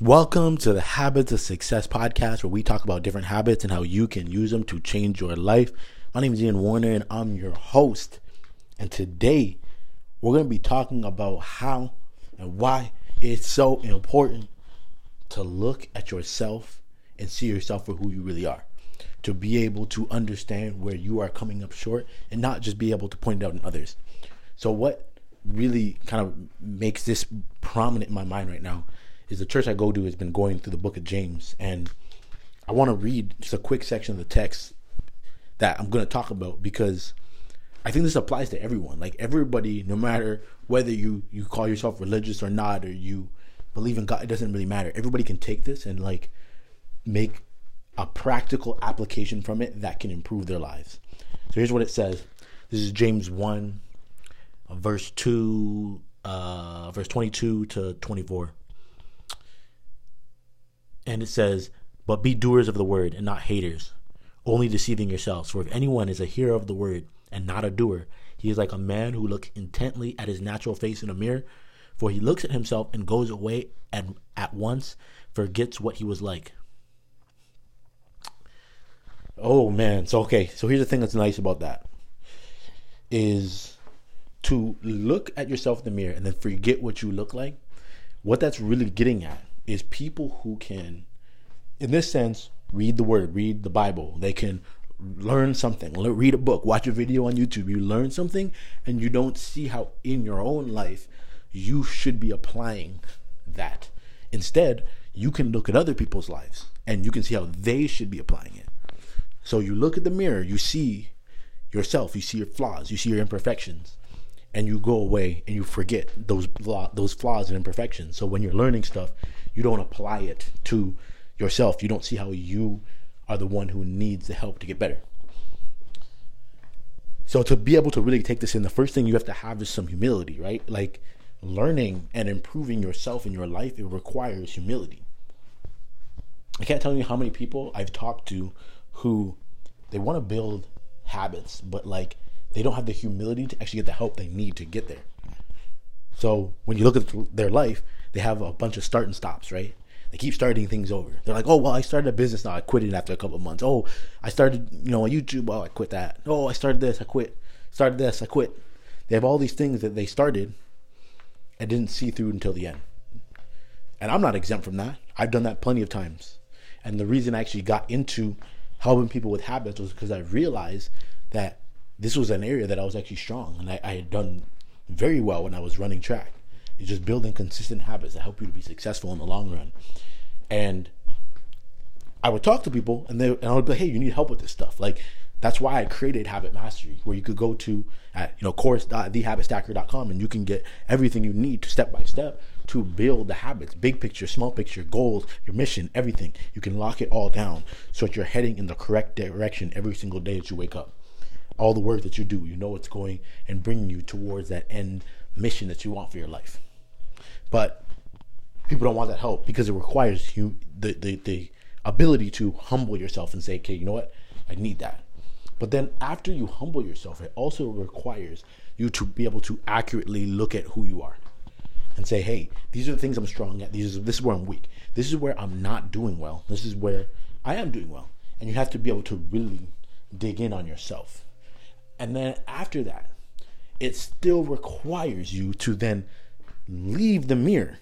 Welcome to the Habits of Success podcast, where we talk about different habits and how you can use them to change your life. My name is Ian Warner, and I'm your host. And today, we're going to be talking about how and why it's so important to look at yourself and see yourself for who you really are. To be able to understand where you are coming up short and not just be able to point it out in others. So, what really kind of makes this prominent in my mind right now is the church I go to has been going through the book of James, and I want to read just a quick section of the text that I'm going to talk about because I think this applies to everyone. Like everybody, no matter whether you you call yourself religious or not, or you believe in God, it doesn't really matter. Everybody can take this and like make a practical application from it that can improve their lives. So here's what it says. This is James 1, verse 2, uh, verse 22 to 24. And it says, But be doers of the word and not haters, only deceiving yourselves. For if anyone is a hearer of the word and not a doer, he is like a man who looks intently at his natural face in a mirror. For he looks at himself and goes away and at once forgets what he was like. Oh man. So okay, so here's the thing that's nice about that is to look at yourself in the mirror and then forget what you look like. What that's really getting at is people who can, in this sense, read the word, read the Bible. They can learn something, read a book, watch a video on YouTube. You learn something and you don't see how in your own life you should be applying that. Instead, you can look at other people's lives and you can see how they should be applying it. So you look at the mirror, you see yourself, you see your flaws, you see your imperfections, and you go away and you forget those those flaws and imperfections. So when you're learning stuff, you don't apply it to yourself. You don't see how you are the one who needs the help to get better. So to be able to really take this in, the first thing you have to have is some humility, right? Like learning and improving yourself in your life, it requires humility. I can't tell you how many people I've talked to who they want to build habits, but like they don't have the humility to actually get the help they need to get there. So when you look at their life, they have a bunch of start and stops, right? They keep starting things over. They're like, oh well, I started a business now. I quit it after a couple of months. Oh, I started, you know, on YouTube. Oh, I quit that. Oh, I started this. I quit. Started this. I quit. They have all these things that they started and didn't see through until the end. And I'm not exempt from that. I've done that plenty of times. And the reason I actually got into helping people with habits was because I realized that this was an area that I was actually strong and I, I had done very well when I was running track. It's just building consistent habits that help you to be successful in the long run. And I would talk to people and they and I would be like, hey, you need help with this stuff. Like that's why I created Habit Mastery, where you could go to at you know course.thehabitstacker.com and you can get everything you need to step by step to build the habits, big picture, small picture, goals, your mission, everything. You can lock it all down so that you're heading in the correct direction every single day that you wake up. All the work that you do, you know it's going and bringing you towards that end mission that you want for your life. But people don't want that help because it requires you the, the, the ability to humble yourself and say, okay, you know what? I need that. But then after you humble yourself, it also requires you to be able to accurately look at who you are and say, hey, these are the things I'm strong at. These are, this is where I'm weak. This is where I'm not doing well. This is where I am doing well. And you have to be able to really dig in on yourself. And then after that, it still requires you to then leave the mirror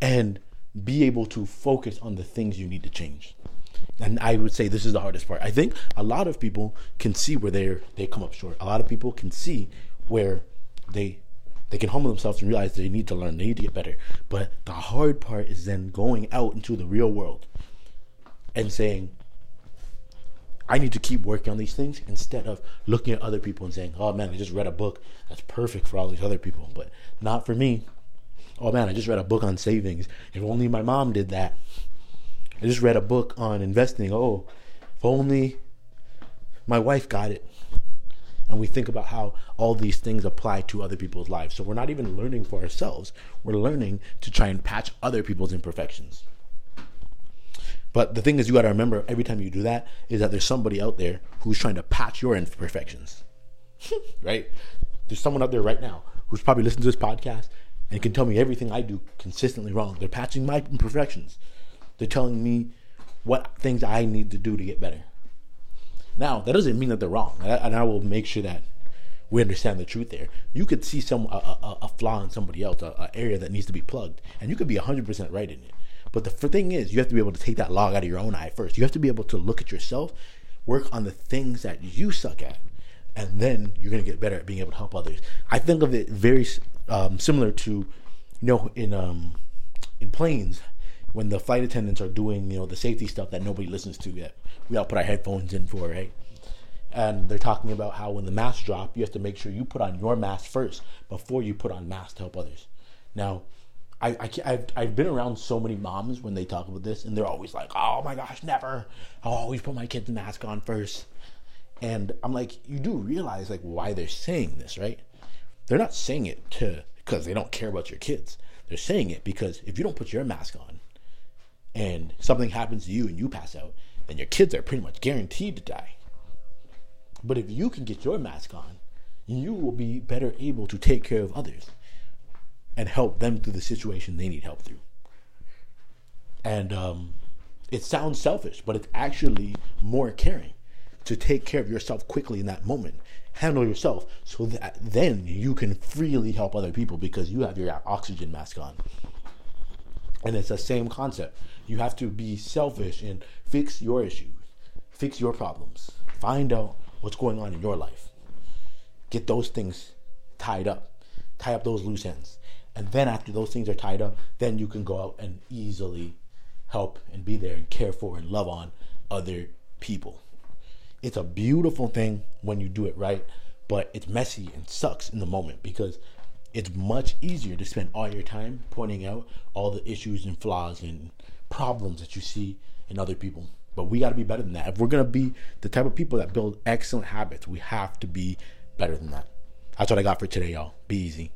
and be able to focus on the things you need to change. And I would say this is the hardest part. I think a lot of people can see where they they come up short. A lot of people can see where they they can humble themselves and realize they need to learn, they need to get better. But the hard part is then going out into the real world and saying, I need to keep working on these things instead of looking at other people and saying, "Oh man, I just read a book that's perfect for all these other people, but not for me." Oh man, I just read a book on savings. If only my mom did that. I just read a book on investing. Oh, if only my wife got it. And we think about how all these things apply to other people's lives. So we're not even learning for ourselves. We're learning to try and patch other people's imperfections. But the thing is, you got to remember every time you do that is that there's somebody out there who's trying to patch your imperfections, right? There's someone out there right now who's probably listening to this podcast and can tell me everything I do consistently wrong. They're patching my imperfections. They're telling me what things I need to do to get better. Now, that doesn't mean that they're wrong, and I will make sure that we understand the truth there. You could see some a, a, a flaw in somebody else, an area that needs to be plugged, and you could be 100% right in it. But the thing is, you have to be able to take that log out of your own eye first. You have to be able to look at yourself, work on the things that you suck at, and then you're going to get better at being able to help others. I think of it very um, similar to, you know, in um, in planes when the flight attendants are doing, you know, the safety stuff that nobody listens to yet. We all put our headphones in for, right? and they're talking about how when the masks drop, you have to make sure you put on your mask first before you put on masks to help others. Now, I, I I've, I've been around so many moms when they talk about this, and they're always like, "Oh my gosh, never! I'll always put my kid's mask on first. And I'm like, you do realize like why they're saying this, right? They're not saying it to because they don't care about your kids. They're saying it because if you don't put your mask on, and something happens to you and you pass out, then your kids are pretty much guaranteed to die but if you can get your mask on, you will be better able to take care of others and help them through the situation they need help through. And um, it sounds selfish, but it's actually more caring to take care of yourself quickly in that moment. Handle yourself so that then you can freely help other people because you have your oxygen mask on. And it's the same concept. You have to be selfish and fix your issues, fix your problems, find out what's going on in your life. Get those things tied up, tie up those loose ends. And then after those things are tied up, then you can go out and easily help and be there and care for and love on other people. It's a beautiful thing when you do it right, but it's messy and sucks in the moment because it's much easier to spend all your time pointing out all the issues and flaws and problems that you see in other people. But we got to be better than that. If we're going to be the type of people that build excellent habits, we have to be better than that. That's what I got for today, y'all. Be easy.